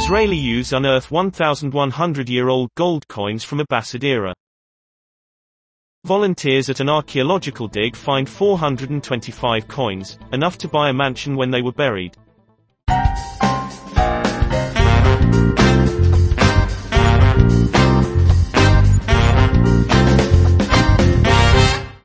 Israeli youths unearth 1,100-year-old gold coins from Abbasid era. Volunteers at an archaeological dig find 425 coins, enough to buy a mansion when they were buried.